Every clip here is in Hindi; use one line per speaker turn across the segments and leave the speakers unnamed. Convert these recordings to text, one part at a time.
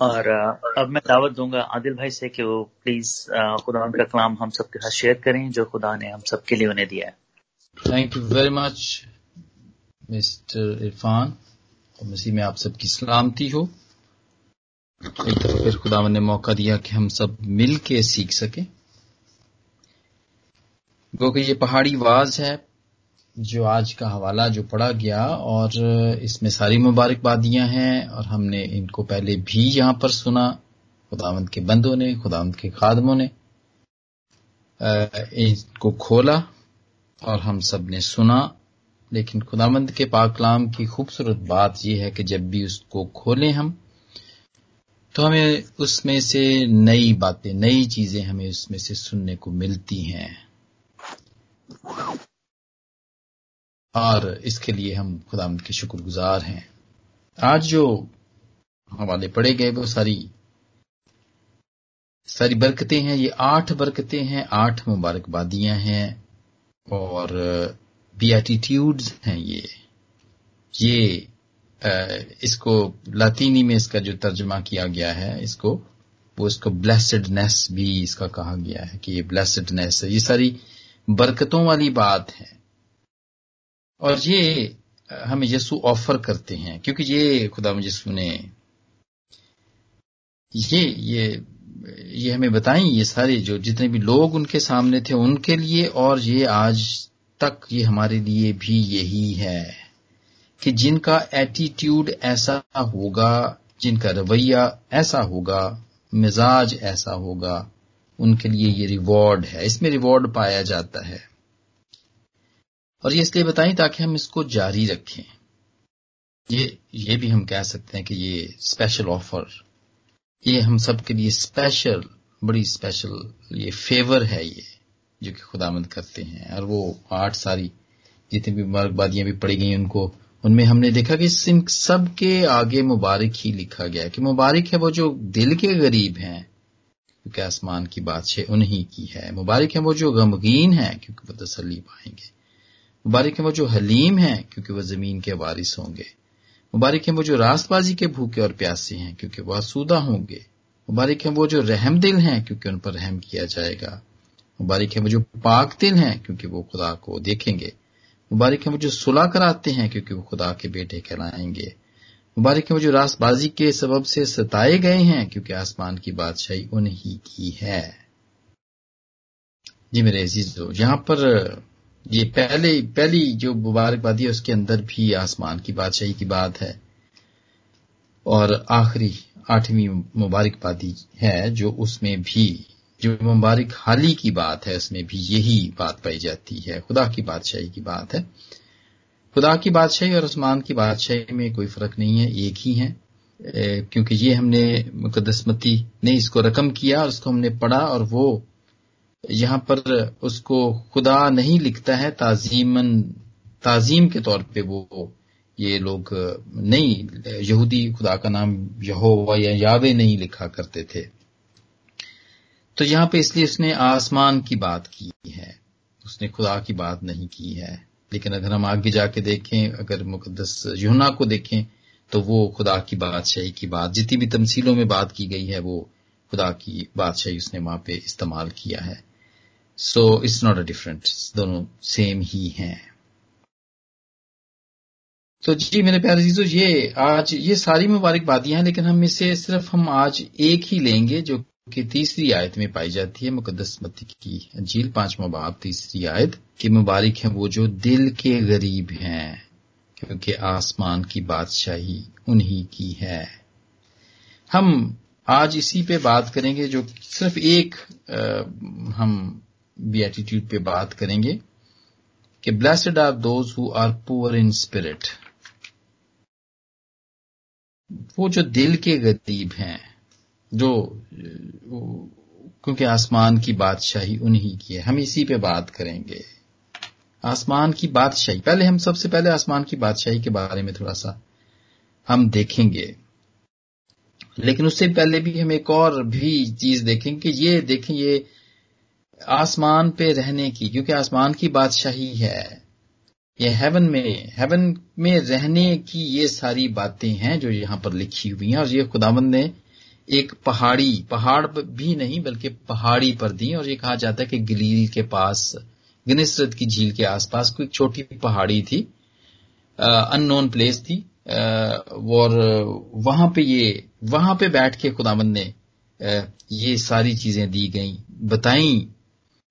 और अब मैं दावत दूँगा आदिल भाई से कि वो प्लीज़ खुदा का कलाम हम सबके साथ शेयर करें जो खुदा ने हम सबके लिए उन्हें दिया है।
Thank you very much mister Irfan और मसीह, में आप सबकी सलामती हो। एक दफ़ा फिर खुदा ने मौका दिया कि हम सब मिल के सीख सकें। क्योंकि ये पहाड़ी वाज है जो आज का हवाला जो पढ़ा गया और इसमें सारी मुबारकबादियाँ हैं और हमने इनको पहले भी यहाँ पर सुना, खुदावंत के बंदों ने, खुदावंत के खादमों ने। इनको खोला और हम सबने सुना, लेकिन खुदावंत के पाकलाम की खूबसूरत बात यह है कि जब भी उसको खोलें हम तो हमें उसमें से नई बातें, नई चीज़ें हमें उसमें से सुनने को मिलती हैं। और इसके लिए हम खुदा के शुक्रगुजार हैं। आज जो हवाले पढ़े गए, वो सारी सारी बरकतें हैं। ये आठ बरकतें हैं, आठ मुबारकबादियाँ हैं और बीएटीट्यूड्स हैं ये। ये इसको लातीनी में इसका जो तर्जमा किया गया है, इसको, वो इसको ब्लेसडनेस भी इसका कहा गया है कि ये ब्लेसडनेस है। ये सारी बरकतों वाली बात है। और ये हमें यीशु ऑफ़र करते हैं, क्योंकि ये खुदा यीशु ने, ये ये ये हमें बताएँ ये सारे जो जितने भी लोग उनके सामने थे उनके लिए, और ये आज तक ये हमारे लिए भी यही है, कि जिनका एटीट्यूड ऐसा होगा, जिनका रवैया ऐसा होगा, मिजाज ऐसा होगा, उनके लिए ये रिवॉर्ड है। इसमें रिवॉर्ड पाया जाता है। और ये इसलिए बताएँ ताकि हम इसको जारी रखें। ये ये भी हम कह सकते हैं कि ये स्पेशल ऑफ़र ये हम सब के लिए स्पेशल बड़ी स्पेशल ये फेवर है ये, जो कि खुदामंद करते हैं। और वो आठ सारी जितनी भी मुबारकबादियाँ भी पड़ी गई उनको, उनमें हमने देखा कि इन सब के आगे मुबारक ही लिखा गया कि मुबारक है वो जो दिल के गरीब हैं, क्योंकि आसमान की बादशाह उन्हीं की है। मुबारक है वो जो गमगीन है, क्योंकि वो तसली पाएँगे। मुबारक है वो जो हलीम है, क्योंकि वह ज़मीन के वारिस होंगे। मुबारक है वो जो रास्तबाजी के भूखे और प्यासे हैं, क्योंकि वह आसूदा होंगे। मुबारक है वो जो रहम दिल हैं, क्योंकि उन पर रहम किया जाएगा। मुबारक है वो जो पाक दिल हैं, क्योंकि वो खुदा को देखेंगे। मुबारक है वो जो सुलह कराते हैं, क्योंकि वो खुदा के बेटे कहलाएँगे। मुबारक है वो जो रास्तबाजी के सबब से सताए गए हैं, क्योंकि आसमान की बादशाही उन्हीं की है। जी मेरे अजीजो, यहाँ पर ये पहले, पहली जो मुबारकबादी है, उसके अंदर भी आसमान की बादशाही की बात है। और आखिरी, आठवीं मुबारकबादी है, जो उसमें भी, जो मुबारक हाली की बात है, उसमें भी यही बात पाई जाती है। खुदा की बादशाही की बात है। खुदा की बादशाही और आसमान की बादशाही में कोई फ़र्क नहीं है, एक ही है। क्योंकि ये हमने मुकदसमती ने इसको रकम किया और उसको हमने पढ़ा और वो यहाँ पर उसको खुदा नहीं लिखता है, ताजीमन, ताजीम के तौर पे वो, ये लोग नहीं, यहूदी खुदा का नाम यहोवा या यावे नहीं लिखा करते थे। तो यहाँ पे इसलिए उसने आसमान की बात की है। उसने खुदा की बात नहीं की है। लेकिन अगर हम आगे जाके देखें, अगर मुकदस यूना को देखें तो वो खुदा की बादशाही की बात, जितनी भी तमसीलों में बात की गई है, वो खुदा की बादशाही उसने वहाँ पे इस्तेमाल किया है। So it's not a difference दोनों सेम ही हैं तो जी मेरे प्यारे चीज़ों ये आज ये सारी मुबारकबादियाँ हैं लेकिन हम इसे सिर्फ़ हम आज एक ही लेंगे जो कि तीसरी आयत में पाई जाती है मुकदस मती की अंजील पांचवा बाब तीसरी आयत कि मुबारक है वो जो दिल के गरीब हैं क्योंकि आसमान की बादशाही उन्हीं की है। हम आज इसी पे बात करेंगे जो सिर्फ़ एक आ, हम भी एटीट्यूड पे बात करेंगे कि blessed are those who are poor in spirit वो जो दिल के गरीब हैं, जो क्योंकि आसमान की बादशाही उन्हीं की है। हम इसी पे बात करेंगे। आसमान की बादशाही। पहले हम, सबसे पहले आसमान की बादशाही के बारे में थोड़ा सा हम देखेंगे। लेकिन उससे पहले भी हम एक और भी चीज़ देखेंगे कि ये, देखें, ये आसमान पे रहने की क्योंकि आसमान की बादशाही है। ये हेवन में हेवन में रहने की ये सारी बातें हैं जो यहाँ पर लिखी हुई हैं और ये खुदावंद ने एक पहाड़ी पहाड़ भी नहीं बल्कि पहाड़ी पर दी और ये कहा जाता है कि गलील के पास गनिसरत की झील के आसपास कोई छोटी पहाड़ी थी अननोन प्लेस थी आ, और वहाँ पे ये वहाँ पे बैठ के खुदावंद ने आ, ये सारी चीज़ें दी गई बताई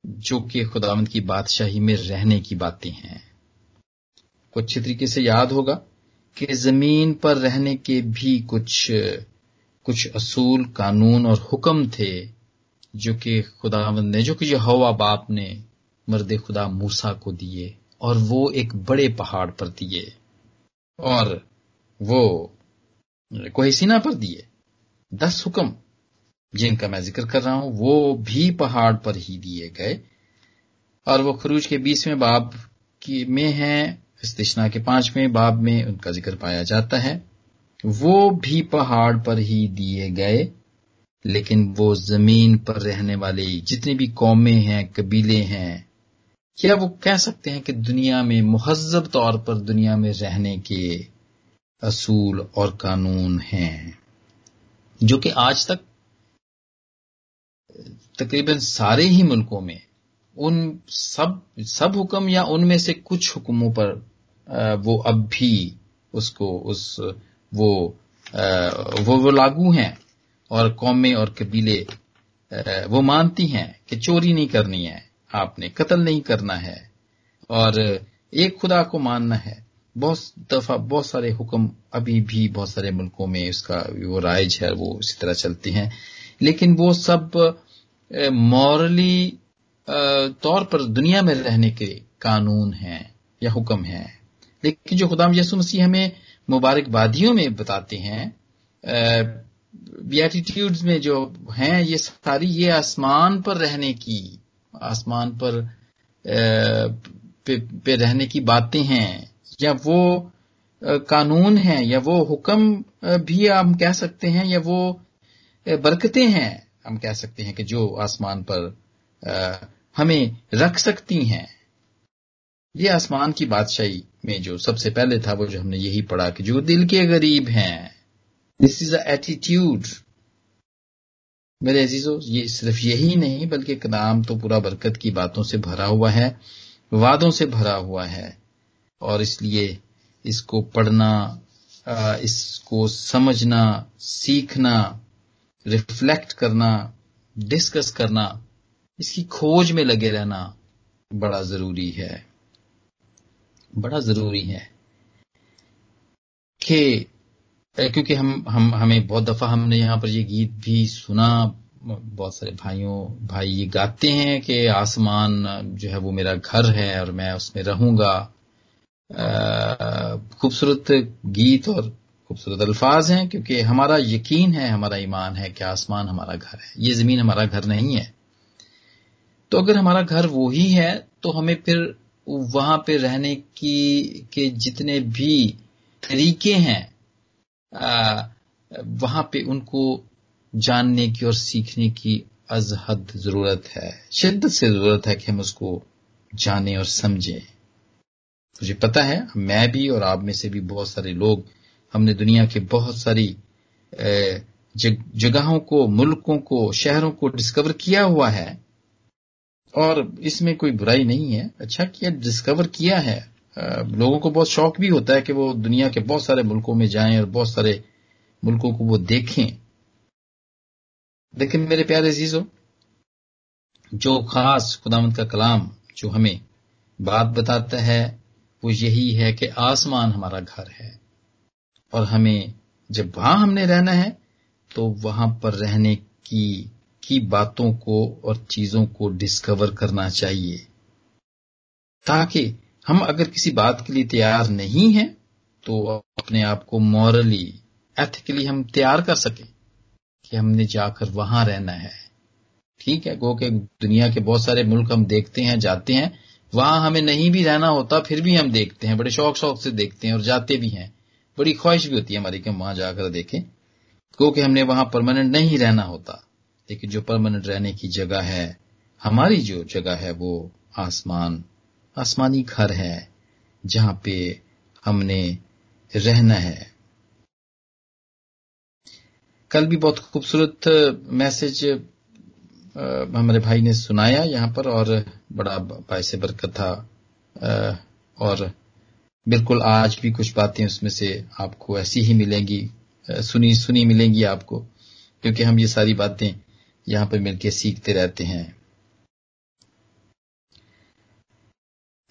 जो कि खुदावंद की बादशाही में रहने की बातें हैं। को अच्छी तरीके से याद होगा कि ज़मीन पर रहने के भी कुछ कुछ असूल, कानून और हुक्म थे, जो कि खुदावंद ने, जो कि यह हवा बाप ने मर्द खुदा मूसा को दिए और वो एक बड़े पहाड़ पर दिए और वो कोहिसीना पर दिए। दस हुक्म जिनका मैं ज़िक्र कर रहा हूँ, वो भी पहाड़ पर ही दिए गए। और वो खरूज के बीसवें बाब की में है, इस्तिशना के पाँचवें बाब में उनका ज़िक्र पाया जाता है। वो भी पहाड़ पर ही दिए गए, लेकिन वो ज़मीन पर रहने वाले जितनी भी कौमें हैं, कबीले हैं, क्या वो कह सकते हैं कि दुनिया में महजब तौर पर दुनिया में रहने के असूल और कानून हैं, जो कि आज तक तकरीबन सारे ही मुल्कों में, उन सब सब हुक्म या उनमें से कुछ हुक्मों पर वो अब भी उसको, उस, वो वो वो लागू हैं और कौमें और कबीले वो मानती हैं कि चोरी नहीं करनी है, आपने कत्ल नहीं करना है और एक खुदा को मानना है। बहुत दफ़ा बहुत सारे हुक्म अभी भी बहुत सारे मुल्कों में उसका वो राइज है, वो इसी तरह चलती हैं। लेकिन वो सब मॉरली तौर पर दुनिया में रहने के कानून हैं या हुक्म हैं। लेकिन जो खुदाम यसु मसीह हमें मुबारकबादियों में बताते हैं बियाटिट्यूड्स में जो हैं ये सारी ये आसमान पर रहने की आसमान पर पे, पे रहने की बातें हैं। या वो कानून है या वो हुक्म भी हम कह सकते हैं या वो बरकतें हैं, हम कह सकते हैं कि जो आसमान पर हमें रख सकती हैं। ये आसमान की बादशाही में जो सबसे पहले था, वो जो हमने यही पढ़ा कि जो दिल के गरीब हैं। दिस इज़ एटीट्यूड मेरे अजीजों, ये सिर्फ़ यही नहीं, बल्कि कलाम तो पूरा बरकत की बातों से भरा हुआ है, वादों से भरा हुआ है। और इसलिए इसको पढ़ना इसको समझना, सीखना रिफ्लेक्ट करना, डिस्कस करना, इसकी खोज में लगे रहना बड़ा ज़रूरी है। बड़ा ज़रूरी है कि क्योंकि हम हम, हमें बहुत दफ़ा हमने यहाँ पर ये गीत भी सुना, बहुत सारे भाइयों, भाई ये गाते हैं कि आसमान जो है वो मेरा घर है और मैं उसमें रहूँगा। खूबसूरत गीत और खूबसूरत अल्फाज हैं, क्योंकि हमारा यकीन है, हमारा ईमान है कि आसमान हमारा घर है। ये ज़मीन हमारा घर नहीं है। तो अगर हमारा घर वो ही तो हमें फिर वहाँ पे रहने की, के जितने भी तरीके हैं वहाँ पे उनको जानने की और सीखने की अजहद ज़रूरत है। शिद्दत से ज़रूरत है कि हम उसको जाने और समझें। मुझे पता है, मैं भी और आप में से भी बहुत सारे लोग हमने दुनिया के बहुत सारी जगहों को, मुल्कों को, शहरों को डिस्कवर किया हुआ है। और इसमें कोई बुराई नहीं है। अच्छा किया डिस्कवर किया है। लोगों को बहुत शौक भी होता है कि वो दुनिया के बहुत सारे मुल्कों में जाएँ और बहुत सारे मुल्कों को वो देखें। लेकिन मेरे प्यारे जीजो जो खास खुदामद का कलाम जो हमें बात बताता है, वो यही है कि आसमान हमारा घर है। और हमें जब वहाँ हमने रहना है तो वहाँ पर रहने की की बातों को और चीज़ों को डिस्कवर करना चाहिए। ताकि हम अगर किसी बात के लिए तैयार नहीं हैं तो अपने आप को मॉरली एथिकली हम तैयार कर सके कि हमने जाकर वहाँ रहना है। ठीक है, गो के दुनिया के बहुत सारे मुल्क हम देखते हैं, जाते हैं, वहाँ हमें नहीं भी रहना होता, फिर भी हम देखते हैं, बड़े शौक शौक से देखते हैं और जाते भी हैं। बड़ी ख्वाहिश भी होती है हमारी कि हम वहाँ जाकर देखें। क्योंकि हमने वहाँ परमानेंट नहीं रहना होता, लेकिन जो परमानेंट रहने की जगह है, हमारी जो जगह है वो आसमान, आसमानी घर है, जहाँ पे हमने रहना है। कल भी बहुत खूबसूरत मैसेज हमारे भाई ने सुनाया यहाँ पर और बड़ा बायस बरकत था और बिल्कुल आज भी कुछ बातें उसमें से आपको ऐसी ही मिलेंगी सुनी सुनी मिलेंगी आपको, क्योंकि हम ये सारी बातें यहाँ पर मिलकर सीखते रहते हैं।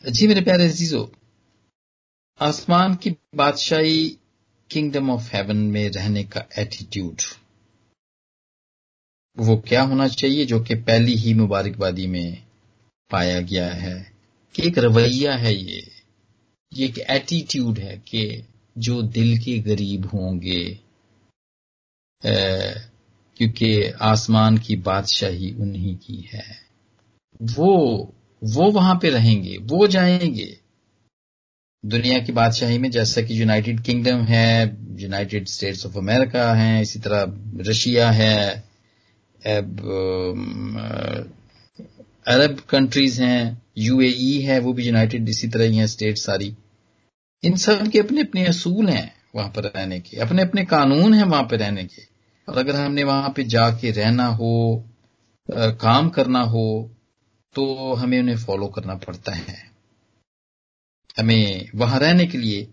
जी मेरे प्यारे अजीजो, आसमान की बादशाही किंगडम ऑफ़ हेवन में रहने का एटीट्यूड, वो क्या होना चाहिए जो कि पहली ही मुबारकबादी में पाया गया है? कि एक रवैया है ये। ये एक एटीट्यूड है कि जो दिल के गरीब होंगे क्योंकि आसमान की बादशाही उन्हीं की है। वो वो वहाँ पे रहेंगे, वो जाएँगे। दुनिया की बादशाही में, जैसा कि यूनाइटेड किंगडम है यूनाइटेड स्टेट्स ऑफ़ अमेरिका है, इसी तरह रशिया है अरब कंट्रीज़ हैं। यूएई है वो भी यूनाइटेड इसी तरह ही है स्टेट सारी। इन सब के अपने अपने असूल हैं वहाँ पर रहने के। अपने अपने कानून हैं वहाँ पर रहने के। और अगर हमने वहाँ पे जाके रहना हो आ, काम करना हो तो हमें उन्हें फॉलो करना पड़ता है। हमें वहाँ रहने के लिए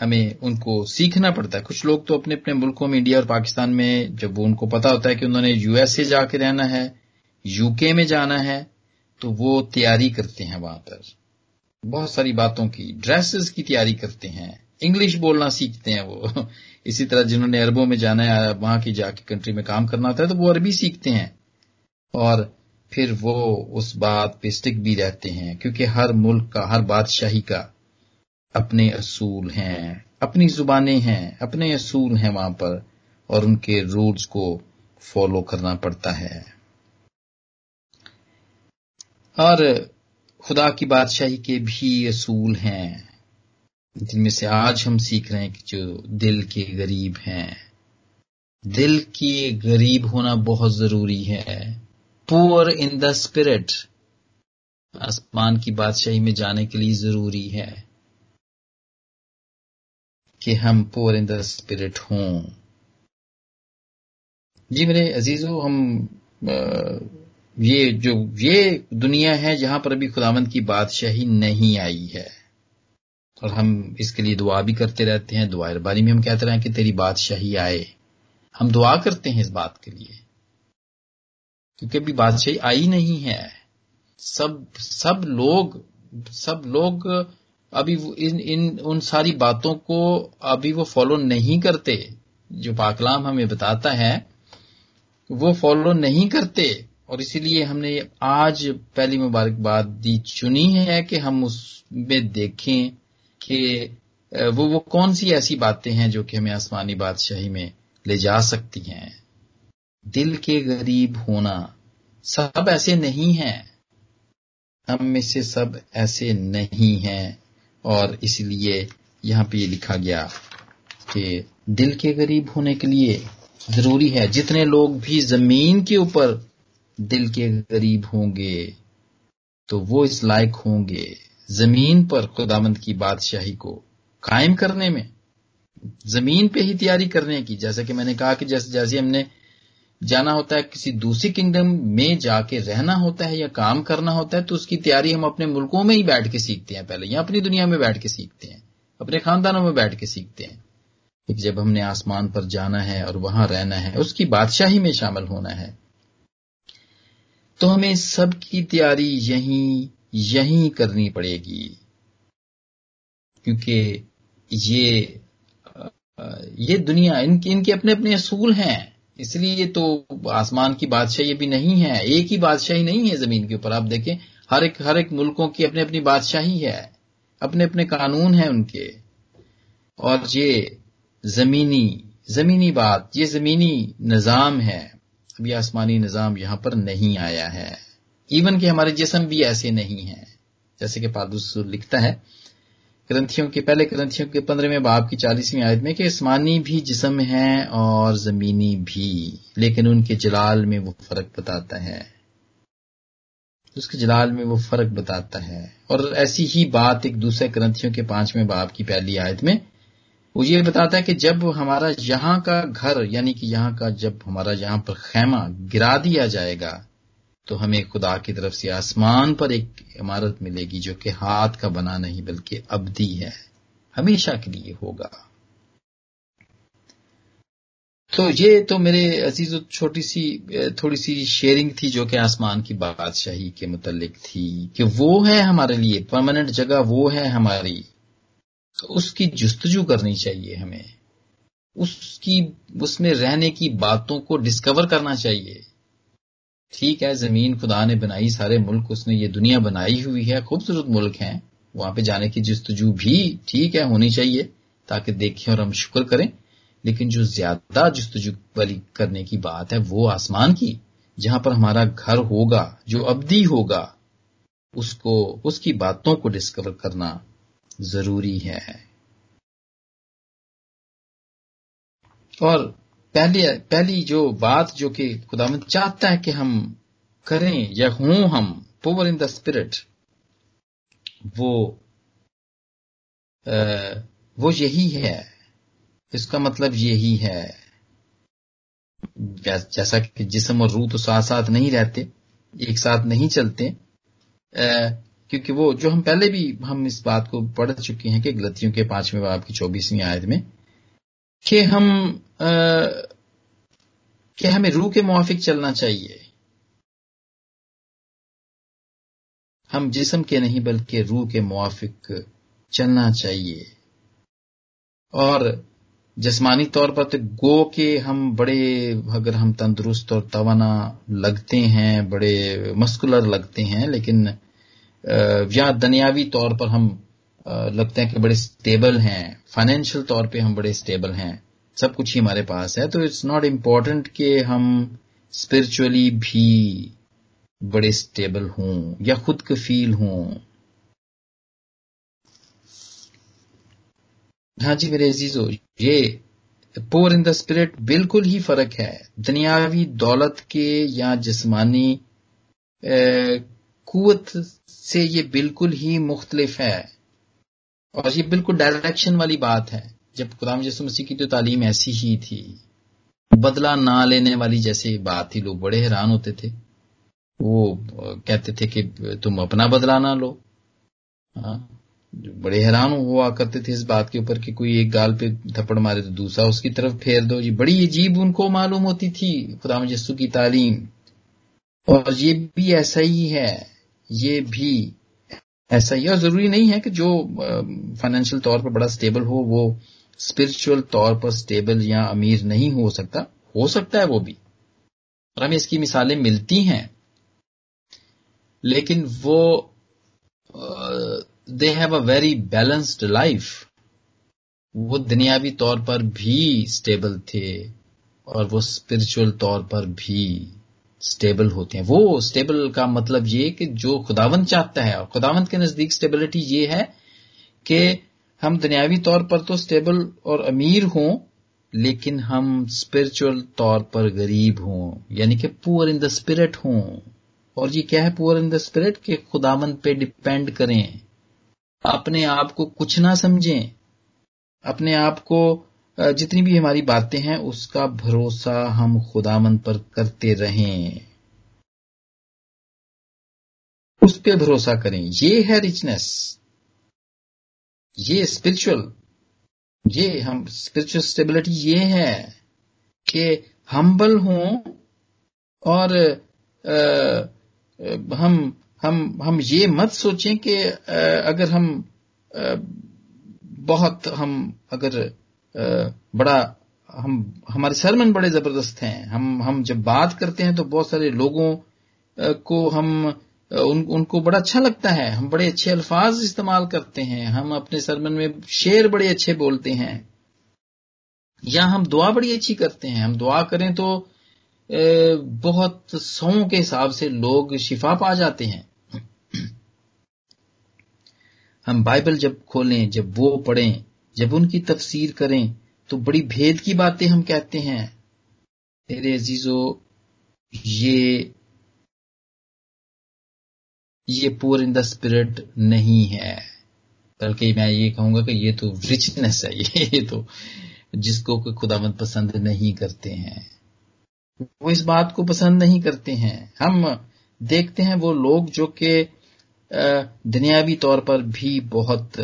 हमें उनको सीखना पड़ता है। कुछ लोग तो अपने अपने मुल्कों में इंडिया और पाकिस्तान में जब उनको पता होता है कि उन्होंने यूएसए जाके रहना है यूके में जाना है तो वो तैयारी करते हैं वहाँ पर। बहुत सारी बातों की। ड्रेसेस की तैयारी करते हैं। इंग्लिश बोलना सीखते हैं वो। इसी तरह जिन्होंने अरबों में जाना है, वहाँ की जाके कंट्री में काम करना होता है तो वो अरबी सीखते हैं। और फिर वो उस बात पे स्टिक भी रहते हैं, क्योंकि हर मुल्क का, हर बादशाही का अपने असूल हैं, अपनी जुबानें हैं, अपने असूल हैं वहाँ पर, और उनके रूल्स को फॉलो करना पड़ता है। और खुदा की बादशाही के भी असूल हैं, जिनमें से आज हम सीख रहे हैं कि जो दिल के गरीब हैं। दिल के गरीब होना बहुत ज़रूरी है। पुअर इन द स्पिरिट आसमान की बादशाही में जाने के लिए ज़रूरी है कि हम पोर इन द स्पिरिट हों। जी मेरे अजीजों, हम ये जो, ये दुनिया है जहाँ पर अभी खुदावंत की बादशाही नहीं आई है। और हम इसके लिए दुआ भी करते रहते हैं, दुआ बारी में हम कहते रहे कि तेरी बादशाही आए। हम दुआ करते हैं इस बात के लिए। क्योंकि अभी बादशाही आई नहीं है। सब सब लोग सब लोग अभी इन इन, उन सारी बातों को अभी वो फॉलो नहीं करते। जो पाकलाम हमें बताता है, वो फॉलो नहीं करते। और इसीलिए हमने आज पहली मुबारकबाद दी चुनी है कि हम उसमें देखें कि वो वो कौन सी ऐसी बातें हैं जो कि हमें आसमानी बादशाही में ले जा सकती हैं। दिल के गरीब होना सब ऐसे नहीं हैं। हम में से सब ऐसे नहीं हैं। और इसलिए यहाँ पे ये लिखा गया कि दिल के गरीब होने के लिए ज़रूरी है। जितने लोग भी ज़मीन के ऊपर दिल के गरीब होंगे तो वो इस लायक होंगे, ज़मीन पर खुदामंद की बादशाही को कायम करने में। ज़मीन पे ही तैयारी करने की, जैसे कि मैंने कहा कि जैसे जैसे हमने जाना होता है किसी दूसरी किंगडम में जाके रहना होता है या काम करना होता है तो उसकी तैयारी हम अपने मुल्कों में ही बैठ के सीखते हैं पहले, या अपनी दुनिया में बैठ के सीखते हैं, अपने खानदानों में बैठ के सीखते हैं। जब हमने आसमान पर जाना है और वहाँ रहना है, उसकी बादशाही में शामिल होना है तो हमें सबकी तैयारी यहीं यहीं करनी पड़ेगी। क्योंकि ये ये दुनिया इनके इनके अपने अपने असूल हैं। इसलिए तो आसमान की बादशाही भी नहीं है, एक ही बादशाही नहीं है ज़मीन के ऊपर। आप देखें, हर एक हर एक मुल्कों की अपनी अपनी बादशाही है, अपने अपने कानून हैं उनके। और ये जमीनी जमीनी बात, ये जमीनी निज़ाम है। अभी आसमानी निज़ाम यहाँ पर नहीं आया है। इवन कि हमारे जिसम भी ऐसे नहीं है। जैसे कि पादुस लिखता है, ग्रंथियों के, पहले ग्रंथियों के पंद्रहवें बाप की चालीसवीं आयत में कि आसमानी भी जिसम है और जमीनी भी, लेकिन उनके जलाल में वो फ़र्क बताता है। उसके जलाल में वो फ़र्क बताता है। और ऐसी ही बात एक दूसरे ग्रंथियों के पाँचवें बाप की पहली आयत में वो ये बताता है कि जब हमारा यहाँ का घर, यानी कि यहाँ का जब हमारा यहाँ पर खेमा गिरा दिया जाएगा तो हमें खुदा की तरफ़ से आसमान पर एक इमारत मिलेगी जो कि हाथ का बना नहीं, बल्कि अबदी है। हमेशा के लिए होगा। तो ये तो मेरे अज़ीज़ छोटी सी थोड़ी सी शेयरिंग थी जो कि आसमान की बादशाही के मुतलिक थी कि वो है हमारे लिए परमानेंट जगह वो है हमारी। उसकी जुस्तजू करनी चाहिए हमें। उसकी, उसमें रहने की बातों को डिस्कवर करना चाहिए। ठीक है, ज़मीन खुदा ने बनाई, सारे मुल्क उसने ये दुनिया बनाई हुई है, खूबसूरत मुल्क है। वहाँ पे जाने की जस्तजू भी ठीक है, होनी चाहिए, ताकि देखें और हम शुक्र करें। लेकिन जो ज़्यादा जस्तजू वाली करने की बात है, वो आसमान की, जहाँ पर हमारा घर होगा, जो अवधि होगा, उसको, उसकी बातों को डिस्कवर करना। ज़रूरी है। और पहली पहली जो बात जो कि खुदावंद चाहता है कि हम करें या हों हम पोवर इन द स्पिरिट वो आ, वो यही है। इसका मतलब यही है। जैसा कि जिसम और रूह तो साथ साथ नहीं रहते एक साथ नहीं चलते क्योंकि वो जो हम पहले भी हम इस बात को पढ़ चुके हैं कि गलतियों के पाँचवें बाब की चौबीसवीं आयत में कि हम आ, कि हमें रूह के मुआफिक चलना चाहिए। हम जिसम के नहीं बल्कि रूह के मुआफिक चलना चाहिए। और जस्मानी तौर पर तो गो के हम बड़े अगर हम तंदुरुस्त और तवाना लगते हैं बड़े मस्कुलर लगते हैं लेकिन या दुनियावी तौर पर हम लगते हैं कि बड़े स्टेबल हैं। फाइनेंशियल तौर पे हम बड़े स्टेबल हैं। सब कुछ ही हमारे पास है। तो इट्स नॉट इम्पोर्टेंट कि हम स्पिरिचुअली भी बड़े स्टेबल हों या खुद कफील हों। हाँ जी मेरे अजीजो, ये पोर इन द स्पिरिट बिल्कुल ही फ़र्क है। दुनियावी दौलत के या जिसमानी कुत से ये बिल्कुल ही मुख्तलिफ़ है। और ये बिल्कुल डायरेक्शन वाली बात है। जब गुलाम यसु मसीह की तो तालीम ऐसी ही थी। बदला ना लेने वाली जैसी बात थी। लोग बड़े हैरान होते थे। वो कहते थे कि तुम अपना बदला ना लो। हाँ। बड़े हैरान हुआ करते थे इस बात के ऊपर कि कोई एक गाल पे थप्पड़ मारे तो दूसरा उसकी तरफ़ फेर दो। ये बड़ी अजीब उनको मालूम होती थी खुदा यसु की तालीम। और ये भी ऐसा ही है। ये भी ऐसा ही और ज़रूरी नहीं है कि जो फाइनेंशियल तौर पर बड़ा स्टेबल हो, वो स्पिरिचुअल तौर पर स्टेबल या अमीर नहीं हो सकता। हो सकता है वो भी। और हमें इसकी मिसालें मिलती हैं। लेकिन वो they have a very balanced life वो दुनियावी तौर पर भी स्टेबल थे और वो स्पिरिचुअल तौर पर भी। स्टेबल होते हैं। वो स्टेबल का मतलब ये कि जो खुदावंत चाहता है, और खुदावंत के नज़दीक स्टेबिलिटी ये है कि हम दुनियावी तौर पर तो स्टेबल और अमीर हों, लेकिन हम स्पिरिचुअल तौर पर गरीब हों, यानी कि पुअर इन द स्पिरिट हों। और ये क्या है पुअर इन द स्पिरिट कि खुदावंत पे डिपेंड करें। अपने आप को कुछ ना समझें। अपने आप को जितनी भी हमारी बातें हैं उसका भरोसा हम खुदामंद पर करते रहें। उस पर भरोसा करें। ये है रिचनेस ये स्पिरिचुअल ये हम स्पिरिचुअल स्टेबिलिटी ये है कि हम्बल हों और आ, हम हम हम ये मत सोचें कि अगर हम आ, बहुत हम अगर बड़ा हम हमारे सरमन बड़े ज़बरदस्त हैं। हम हम जब बात करते हैं तो बहुत सारे लोगों को हम उन, उनको बड़ा अच्छा लगता है। हम बड़े अच्छे अल्फाज इस्तेमाल करते हैं। हम अपने सरमन में शेर बड़े अच्छे बोलते हैं। या हम दुआ बड़ी अच्छी करते हैं। हम दुआ करें तो बहुत सौ के हिसाब से लोग शिफा पा जाते हैं। हम बाइबल जब खोलें जब वो पढ़ें जब उनकी तफसीर करें तो बड़ी भेद की बातें हम कहते हैं। तेरे अजीजो, ये ये पुअर इन द स्पिरिट नहीं है। बल्कि मैं ये कहूँगा कि ये तो रिचनेस है, ये तो जिसको कोई खुदावंत पसंद नहीं करते हैं। वो इस बात को पसंद नहीं करते हैं। हम देखते हैं वो लोग जो कि दुनियावी तौर पर भी बहुत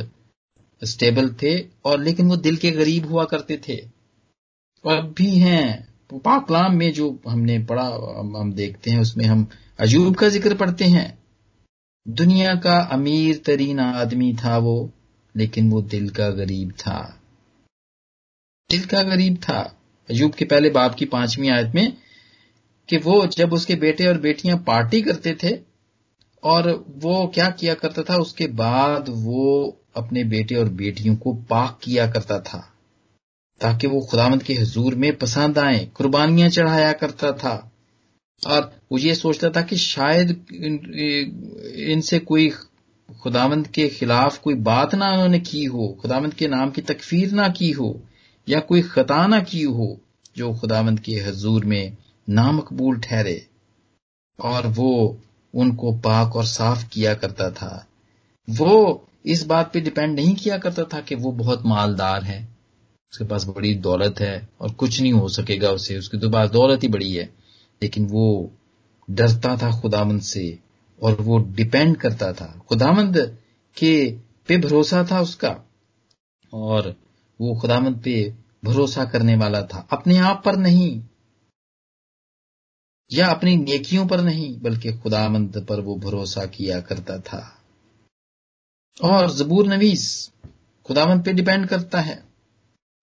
स्टेबल थे और लेकिन वो दिल के गरीब हुआ करते थे। और अब भी हैं। पाकलाम में जो हमने पढ़ा हम देखते हैं, उसमें हम अजूब का ज़िक्र पढ़ते हैं। दुनिया का अमीर तरीन आदमी था वो, लेकिन वो दिल का गरीब था। दिल का गरीब था। अजूब के पहले बाप की पांचवी आयत में कि वो जब उसके बेटे और बेटियाँ पार्टी करते थे और वो क्या किया करता था, उसके बाद वो अपने बेटे और बेटियों को पाक किया करता था, ताकि वो खुदामंद के हजूर में पसंद आए, कुर्बानियाँ चढ़ाया करता था। और वो ये सोचता था कि शायद इनसे कोई खुदामंद के खिलाफ कोई बात ना उन्होंने की हो खुदामंद के नाम की तकफीर ना की हो, या कोई खता ना की हो, जो खुदामंद के हजूर में नामकबूल ठहरे। और वो उनको पाक और साफ़ किया करता था। वो इस बात पे डिपेंड नहीं किया करता था कि वो बहुत मालदार है। उसके पास बड़ी दौलत है और कुछ नहीं हो सकेगा उसे। उसके तो पास दौलत ही बड़ी है। लेकिन वो डरता था खुदामंद से और वो डिपेंड करता था। खुदामंद के पे भरोसा था उसका और वो खुदामंद पे भरोसा करने वाला था। अपने आप पर नहीं या अपनी नेकियों पर नहीं, बल्कि खुदामंद पर वो भरोसा किया करता था। और जबूर नवीस खुदामंद पे डिपेंड करता है।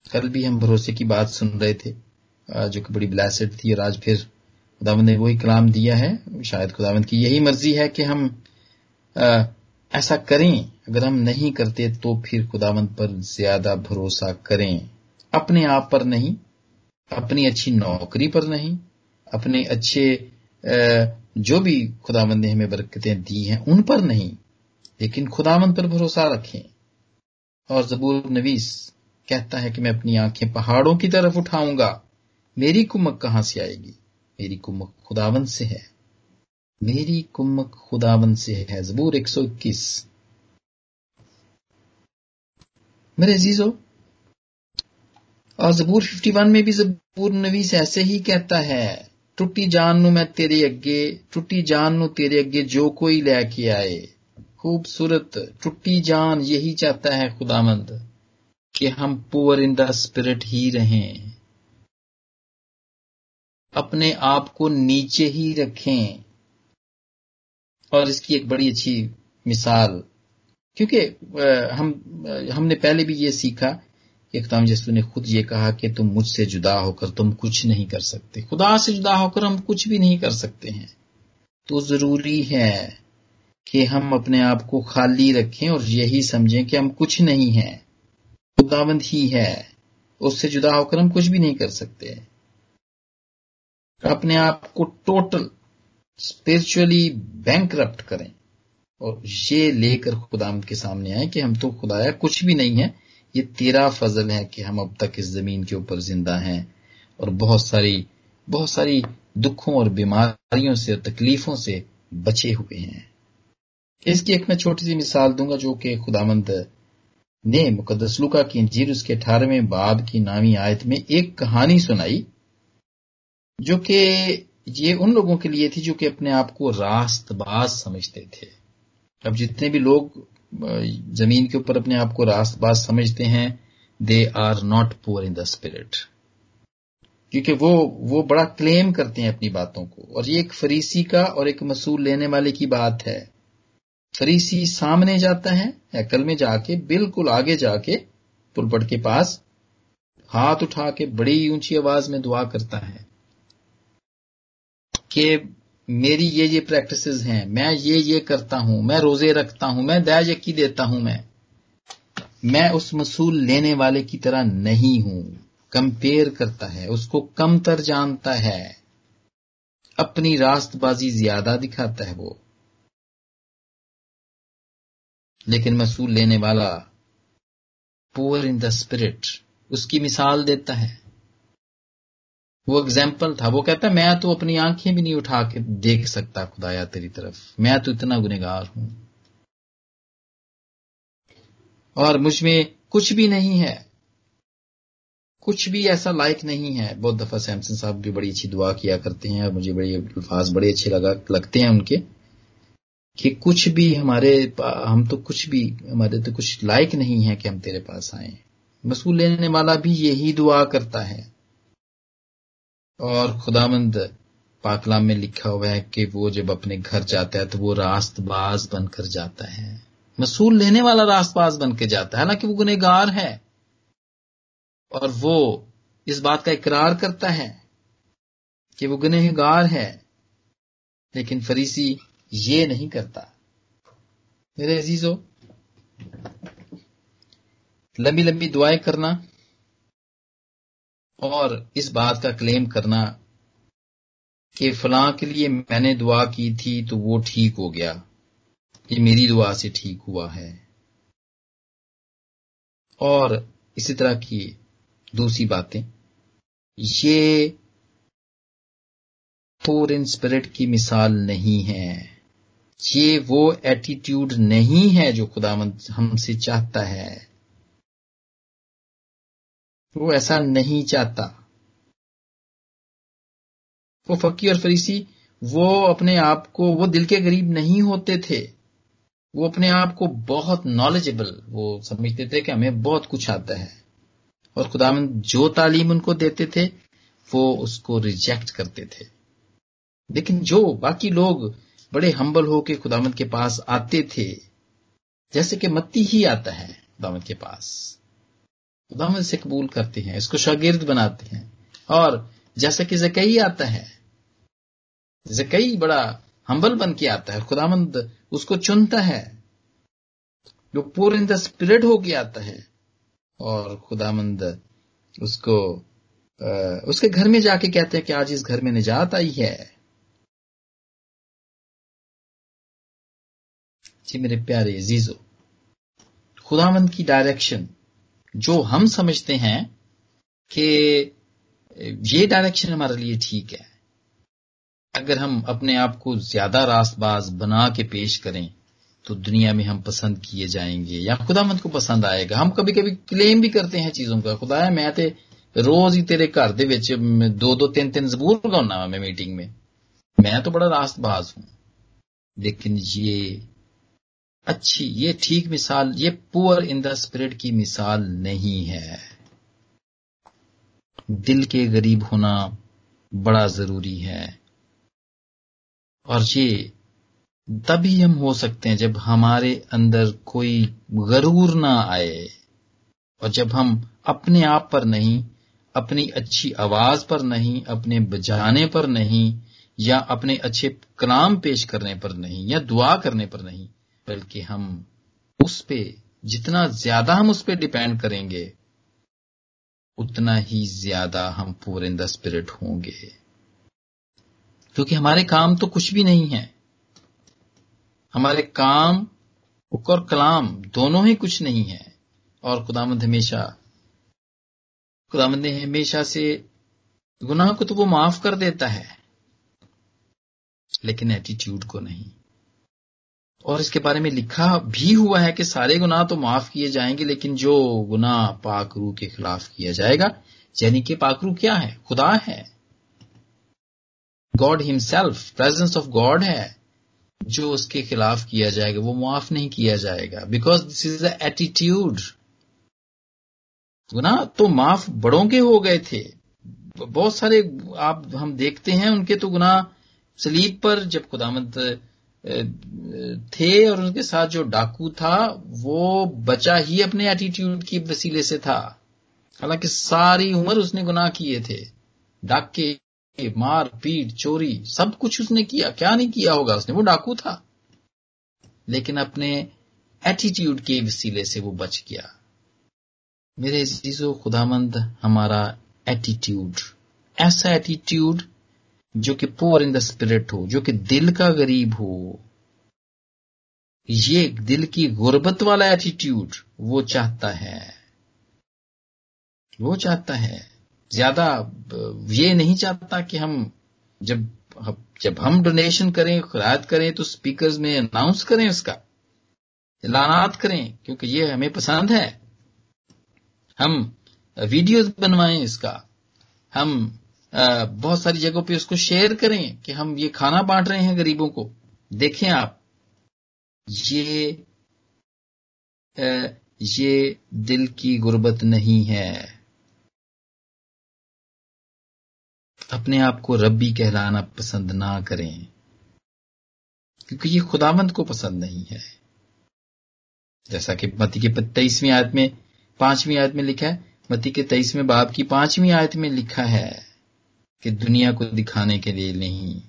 कल भी हम भरोसे की बात सुन रहे थे जो कि बड़ी ब्लैसेड थी और आज फिर खुदावंद ने वही कलाम दिया है। शायद खुदावंद की यही मर्ज़ी है कि हम ऐसा करें। अगर हम नहीं करते तो फिर खुदावंद पर ज़्यादा भरोसा करें। अपने आप पर नहीं, अपनी अच्छी नौकरी पर नहीं, अपने अच्छे जो भी खुदावंद ने हमें बरकतें दी हैं, उन पर नहीं। लेकिन खुदावंद पर भरोसा रखें। और जबूर नवीस कहता है कि मैं अपनी आँखें पहाड़ों की तरफ़ उठाऊँगा। मेरी कुमक कहाँ से आएगी? मेरी कुमक खुदावन से है। मेरी कुमक खुदावन से है। जबूर 121 मेरे अजीजो, और जबूर 51 में भी जबूर नवीस ऐसे ही कहता है टुट्टी जान नु मैं तेरे अगे टुट्टी जान नु तेरे अगे जो कोई लेके आए। खूबसूरत टुट्टी जान यही चाहता है खुदामंद कि हम पुअर इन द स्पिरिट ही रहें। अपने आप को नीचे ही रखें। और इसकी एक बड़ी अच्छी मिसाल, क्योंकि हम, हमने पहले भी ये सीखा, कि खुदाम यसु ने खुद ये कहा कि तुम मुझसे जुदा होकर तुम कुछ नहीं कर सकते। खुदा से जुदा होकर हम कुछ भी नहीं कर सकते हैं। तो ज़रूरी है कि हम अपने आप को खाली रखें और यही समझें कि हम कुछ नहीं हैं। खुदावंद ही है। उससे जुदा होकर हम कुछ भी नहीं कर सकते। अपने आप को टोटल स्पिरिचुअली बैंक करें। और ये लेकर खुदाम के सामने आए कि हम तो खुदाया कुछ भी नहीं है। ये तेरा फजल है कि हम अब तक इस ज़मीन के ऊपर ज़िंदा हैं। और बहुत सारी बहुत सारी दुखों और बीमारियों से और तकलीफों से बचे हुए हैं। इसकी एक मैं छोटी सी मिसाल दूँगा जो कि खुदामंद ने मुकदस लुका की इंजीर उसके अठारहवें बाब की नामी आयत में एक कहानी सुनाई, जो कि ये उन लोगों के लिए थी जो कि अपने आप को रास्तबाज समझते थे। अब जितने भी लोग ज़मीन के ऊपर अपने आप को रास्तबाज समझते हैं they are not poor in the spirit क्योंकि वो वो बड़ा क्लेम करते हैं अपनी बातों को। और ये एक फरीसी का और एक मसूल लेने वाले की बात है। फरीसी सामने जाता है हैकल में जाके, बिल्कुल आगे जाके पुलपट के पास, हाथ उठा के बड़ी ऊँची आवाज़ में दुआ करता है कि मेरी ये ये प्रैक्टिस हैं, मैं ये ये करता हूँ, मैं रोज़े रखता हूँ, मैं दया यकी देता हूँ, मैं। मैं उस मसूल लेने वाले की तरह नहीं हूँ, कंपेयर करता है, उसको कमतर जानता है, अपनी रास्तबाजी ज़्यादा दिखाता है वो। लेकिन मसूल लेने वाला पुअर इन द स्पिरिट उसकी मिसाल देता है। वो एग्ज़ाम्पल था। वो कहता मैं तो अपनी आँखें भी नहीं उठा के देख सकता खुदाया तेरी तरफ़। मैं तो इतना गुनेगार हूँ। और मुझमें कुछ भी नहीं है। कुछ भी ऐसा लायक नहीं है। बहुत दफ़ा सैमसन साहब भी बड़ी अच्छी दुआ किया करते हैं और मुझे बड़े अल्फाज बड़े अच्छे लगा, लगते हैं उनके। कि कुछ भी हमारे हम तो कुछ भी हमारे तो कुछ लायक नहीं है कि हम तेरे पास आए। मसूल लेने वाला भी यही दुआ करता है। और खुदामंद पाकलाम में लिखा हुआ है कि वो जब अपने घर जाता है तो वो रास्तबाज बनकर जाता है। मसूल लेने वाला रास्तबाज बन के जाता है। हालाँकि वो गुनेगार है। और वो इस बात का इकरार करता है कि वो गुनहगार है। लेकिन फरीसी ये नहीं करता। मेरे अजीजो लंबी लंबी दुआएँ करना और इस बात का क्लेम करना कि फलां के लिए मैंने दुआ की थी तो वो ठीक हो गया। ये मेरी दुआ से ठीक हुआ है। और इसी तरह की दूसरी बातें। ये पोर इन स्पिरिट की मिसाल नहीं है। ये वो एटीट्यूड नहीं है जो खुदामंद हमसे चाहता है। वो ऐसा नहीं चाहता। वो फकी और फरीसी, वो अपने आप को, वो दिल के करीब नहीं होते थे। वो अपने आप को बहुत नॉलेजेबल वो समझते थे कि हमें बहुत कुछ आता है। और खुदावंद जो तालीम उनको देते थे, वो उसको रिजेक्ट करते थे। लेकिन जो बाकी लोग बड़े हम्बल होके खुदावंद के पास आते थे, जैसे कि मत्ती ही आता है खुदावंद के पास। खुदावंद से कबूल करते हैं, इसको शागिर्द बनाते हैं। और जैसे कि जकई आता है, जकई बड़ा हम्बल बन के आता है खुदामंद उसको चुनता है। जो पूरे इन द स्पिरिट होके आता है और खुदामंद उसको उसके घर में जाके कहते हैं कि आज इस घर में निजात आई है। जी मेरे प्यारे जीजो खुदामंद की डायरेक्शन जो हम समझते हैं कि ये डायरेक्शन हमारे लिए ठीक है। अगर हम अपने आप को ज़्यादा रास्तबाज बना के पेश करें तो दुनिया में हम पसंद किए जाएँगे या खुदामंद को पसंद आएगा। हम कभी कभी क्लेम भी करते हैं चीज़ों का। खुदा है, मैं ते रोज ही तेरे घर दे दो दो तीन तीन जबूर लगाना मैं मीटिंग में। मैं तो बड़ा रास्तबाज हूँ, लेकिन ये अच्छी, ये ठीक मिसाल, ये पुअर इन द स्पिरिट की मिसाल नहीं है। दिल के गरीब होना बड़ा ज़रूरी है। और ये तभी हम हो सकते हैं जब हमारे अंदर कोई गरूर ना आए और जब हम अपने आप पर नहीं, अपनी अच्छी आवाज़ पर नहीं, अपने बजाने पर नहीं, या अपने अच्छे कलाम पेश करने पर नहीं, या दुआ करने पर नहीं बल्कि हम उस पे, जितना ज़्यादा हम उस पर डिपेंड करेंगे, उतना ही ज़्यादा हम पूरे इन द स्पिरिट होंगे। क्योंकि हमारे काम तो कुछ भी नहीं है। हमारे काम और कलाम दोनों ही कुछ नहीं है। और खुदामंद हमेशा खुदामंद ने हमेशा से गुनाह को तो वो माफ़ कर देता है, लेकिन एटीट्यूड को नहीं। और इसके बारे में लिखा भी हुआ है कि सारे गुनाह तो माफ़ किए जाएँगे, लेकिन जो गुनाह पाकरू के खिलाफ किया जाएगा, यानी कि पाकरू क्या है? खुदा है। God himself presence of God है। जो उसके खिलाफ किया जाएगा, वो माफ़ नहीं किया जाएगा। Because this is the attitude गुना तो माफ़ बड़ों के हो गए थे। बहुत सारे आप हम देखते हैं, उनके तो गुना सलीब पर जब खुदामंद थे और उनके साथ जो डाकू था, वो बचा ही अपने एटीट्यूड की वसीले से था। हालाँकि सारी उम्र उसने गुनाह किए थे। डाके, मार, पीट, चोरी, सब कुछ उसने किया। क्या नहीं किया होगा उसने? वो डाकू था। लेकिन अपने एटीट्यूड के वसीले से वो बच गया। मेरे खुदामंद, हमारा एटीट्यूड ऐसा एटीट्यूड जो कि पोअर इन द स्पिरिट हो, जो कि दिल का गरीब हो, ये दिल की गुर्बत वाला एटीट्यूड वो चाहता है। वो चाहता है। ज़्यादा, ये नहीं चाहता कि हम जब जब हम डोनेशन करें खराद करें तो स्पीकर्स में अनाउंस करें उसका। लानात करें, क्योंकि ये हमें पसंद है। हम वीडियोस बनवाएँ इसका। हम बहुत सारी जगहों पे उसको शेयर करें कि हम ये खाना बांट रहे हैं गरीबों को। देखें आप, ये ये दिल की गुर्बत नहीं है। अपने आप को रब्बी कहलाना पसंद ना करें, क्योंकि ये खुदामंद को पसंद नहीं है। जैसा कि मती के तेईसवीं आयत में, पांचवीं आयत में लिखा है मती के तेईसवें बाब की पांचवीं आयत में लिखा है कि दुनिया को दिखाने के लिए नहीं।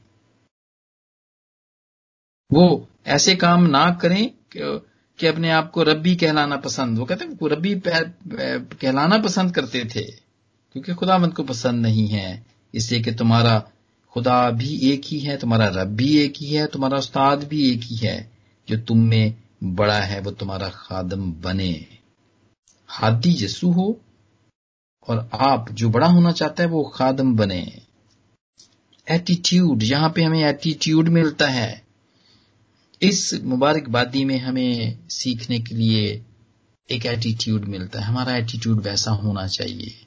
वो ऐसे काम ना करें कि अपने आप को रब्बी कहलाना पसंद। वो कहते हैं रब्बी कहलाना पसंद करते थे, क्योंकि खुदा खुदावंत को पसंद नहीं है। इसलिए कि तुम्हारा खुदा भी एक ही है, तुम्हारा रब भी एक ही है, तुम्हारा उस्ताद भी एक ही है। जो तुम में बड़ा है, वो तुम्हारा खादम बने। हादी यसु हो और आप जो बड़ा होना चाहता है वो खादम बने। एटीट्यूड यहाँ पे हमें एटीट्यूड मिलता है। इस मुबारकबादी में हमें सीखने के लिए एक एटीट्यूड मिलता है। हमारा एटीट्यूड वैसा होना चाहिए।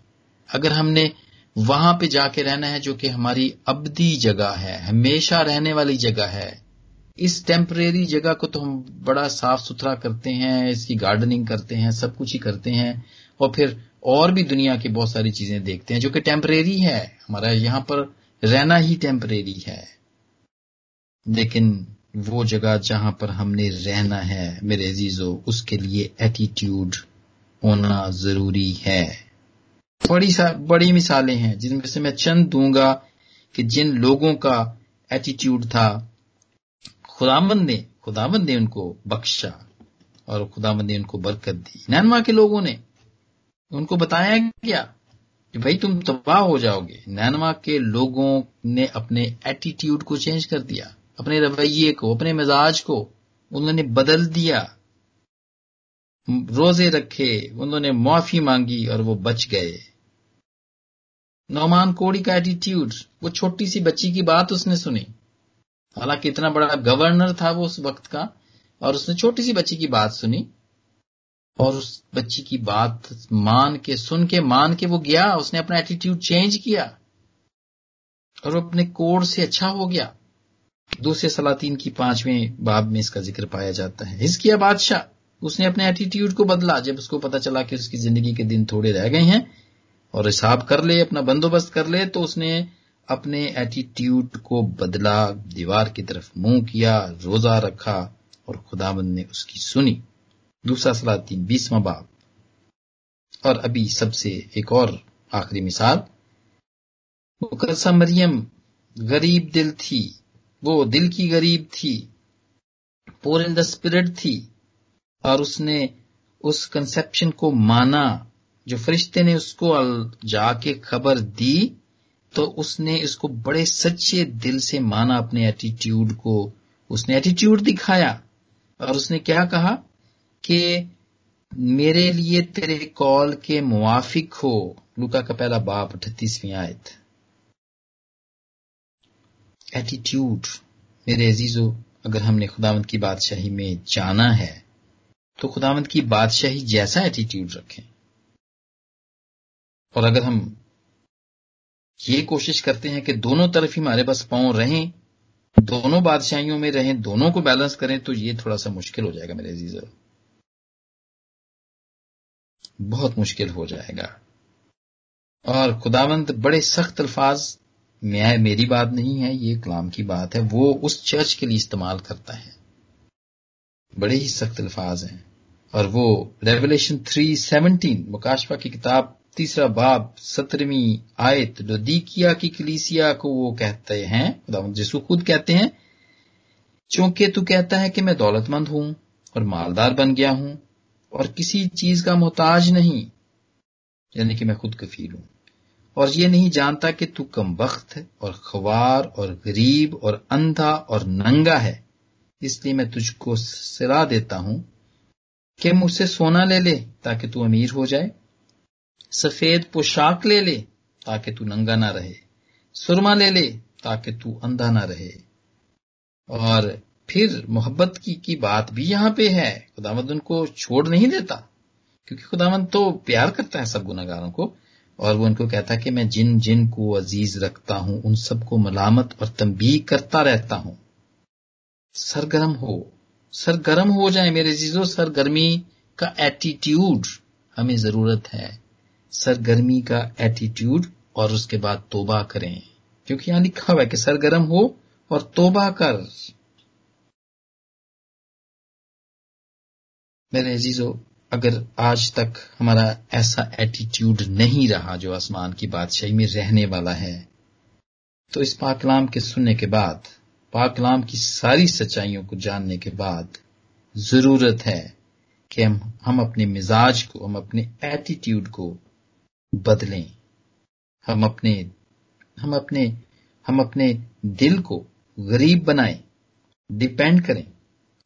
अगर हमने वहाँ पे जाके रहना है जो कि हमारी अबदी जगह है, हमेशा रहने वाली जगह है, इस टेम्परेरी जगह को तो हम बड़ा साफ़ सुथरा करते हैं, इसकी गार्डनिंग करते हैं, सब कुछ ही करते हैं, और फिर और भी दुनिया की बहुत सारी चीज़ें देखते हैं, जो कि टेम्परेरी है। हमारा यहाँ पर रहना ही टेम्परेरी है। लेकिन वो जगह जहाँ पर हमने रहना है, मेरे अजीजो, उसके लिए एटीट्यूड होना ज़रूरी है। बड़ी बड़ी मिसालें हैं, जिनमें से मैं चंद दूँगा कि जिन लोगों का एटीट्यूड था, खुदामंद ने खुदामंद ने उनको बख्शा और खुदामंद ने उनको बरकत दी। नैनवा के लोगों ने उनको बताया क्या कि भाई तुम तबाह हो जाओगे। नैनवा के लोगों ने अपने एटीट्यूड को चेंज कर दिया। अपने रवैये को, अपने मिजाज को उन्होंने बदल दिया। रोज़े रखे, उन्होंने माफ़ी मांगी और वो बच गए। नौमान कोड़ी का एटीट्यूड वो छोटी सी बच्ची की बात उसने सुनी। हालाँकि इतना बड़ा गवर्नर था वो उस वक्त का और उसने छोटी सी बच्ची की बात सुनी। और उस बच्ची की बात मान के, सुन के, मान के वो गया, उसने अपना एटीट्यूड चेंज किया। और वो अपने कोड से अच्छा हो गया। दूसरे सलातीन की पाँचवें बाब में इसका ज़िक्र पाया जाता है। हिजकिया बादशाह, उसने अपने एटीट्यूड को बदला। जब उसको पता चला कि उसकी ज़िंदगी के दिन थोड़े रह गए हैं और हिसाब कर ले, अपना बंदोबस्त कर ले तो उसने अपने एटीट्यूड को बदला, दीवार की तरफ़ मुँह किया, रोजा रखा और खुदाबंद ने उसकी सुनी। दूसरा सलातीन बीसवा बाब। और अभी सबसे एक और आखिरी मिसाल। मुकरसा मरियम गरीब दिल थी, वो दिल की गरीब थी, पोर इन द स्पिरिट थी, और उसने उस कंसेप्शन को माना, जो फरिश्ते ने उसको जाके खबर दी तो उसने इसको बड़े सच्चे दिल से माना अपने एटीट्यूड को। उसने एटीट्यूड दिखाया, और उसने क्या कहा? कि मेरे लिए तेरे कॉल के मुआफिक हो। लुका का पहला बाप अठतीसवीं आयत। एटीट्यूड मेरे अजीजो, अगर हमने खुदावंत की बादशाही में जाना है तो खुदावंत की बादशाही जैसा एटीट्यूड रखें। और अगर हम ये कोशिश करते हैं कि दोनों तरफ़ ही हमारे पास पाँव रहें, दोनों बादशाहियों में रहें, दोनों को बैलेंस करें तो ये थोड़ा सा मुश्किल हो जाएगा मेरे अज़ीज़। बहुत मुश्किल हो जाएगा। और खुदावंत बड़े सख्त अल्फाज मैं मेरी बात नहीं है, ये कलाम की बात है। वो उस चर्च के लिए इस्तेमाल करता है। बड़े ही सख्त अल्फाज हैं। और वो रेवलेशन थ्री सेवनटीन मुकाशफा की किताब, तीसरा बाब, सत्रहवीं आयत किया की कलीसिया को वो कहते हैं जिसको खुद कहते हैं, चूँकि तू कहता है कि मैं दौलतमंद हूँ और मालदार बन गया हूँ और किसी चीज़ का मोहताज नहीं, यानी कि मैं खुद कफील हूँ। और ये नहीं जानता कि तू कम वक्त है और खवार और गरीब और अंधा और नंगा है। इसलिए मैं तुझको सलाह देता हूँ कि मुझसे सोना ले ले ताकि तू अमीर हो जाए। सफ़ेद पोशाक ले ले ताकि तू नंगा ना रहे। सुरमा ले ले ताकि तू अंधा ना रहे। और फिर मोहब्बत की की बात भी यहाँ पे है। खुदावंद उनको छोड़ नहीं देता। क्योंकि खुदावंद तो प्यार करता है सब गुनागारों को। और वो उनको कहता है कि मैं जिन जिन को अज़ीज़ रखता हूँ, उन सबको मलामत और तंबी करता रहता हूँ। सरगर्म हो। सरगर्म हो जाए मेरे जीजो सरगर्मी का एटीट्यूड हमें ज़रूरत है। सरगर्मी का एटीट्यूड और उसके बाद तोबा करें। क्योंकि यहाँ लिखा हुआ है कि सरगर्म हो और तोबा कर। मेरे अजीजो, अगर आज तक हमारा ऐसा एटीट्यूड नहीं रहा जो आसमान की बादशाही में रहने वाला है तो इस पाकलाम के सुनने के बाद, पाकलाम की सारी सच्चाइयों को जानने के बाद ज़रूरत है कि हम हम अपने मिजाज को, हम अपने एटीट्यूड को बदलें। हम अपने हम अपने हम अपने दिल को गरीब बनाएँ डिपेंड करें।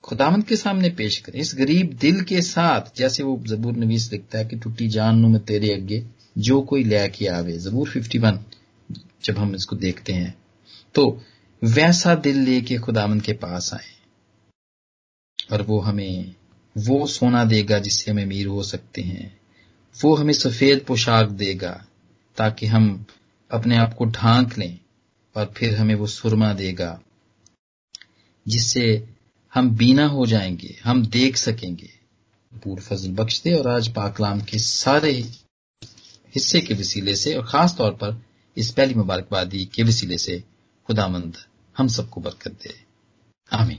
खुदावंत के सामने पेश करें। इस गरीब दिल के साथ, जैसे वो जबूर नवीस लिखता है कि टूटी जान नु मैं तेरे अग्गे, जो कोई लेके आवे। जबूर 51 जब हम इसको देखते हैं। तो वैसा दिल लेके खुदावंत के पास आए। और वो हमें, वो सोना देगा जिससे हम अमीर हो सकते हैं। वो हमें सफ़ेद पोशाक देगा, ताकि हम अपने आप को ढांक लें, और फिर हमें वो सुरमा देगा, जिससे हम बीना हो जाएँगे, हम देख सकेंगे। पूर्व फजल बख्श दे और आज पाकलाम के सारे हिस्से के वसीले से और खास तौर पर इस पहली मुबारकबादी के वसीले से खुदामंद हम सबको बरकत दे। आमीन।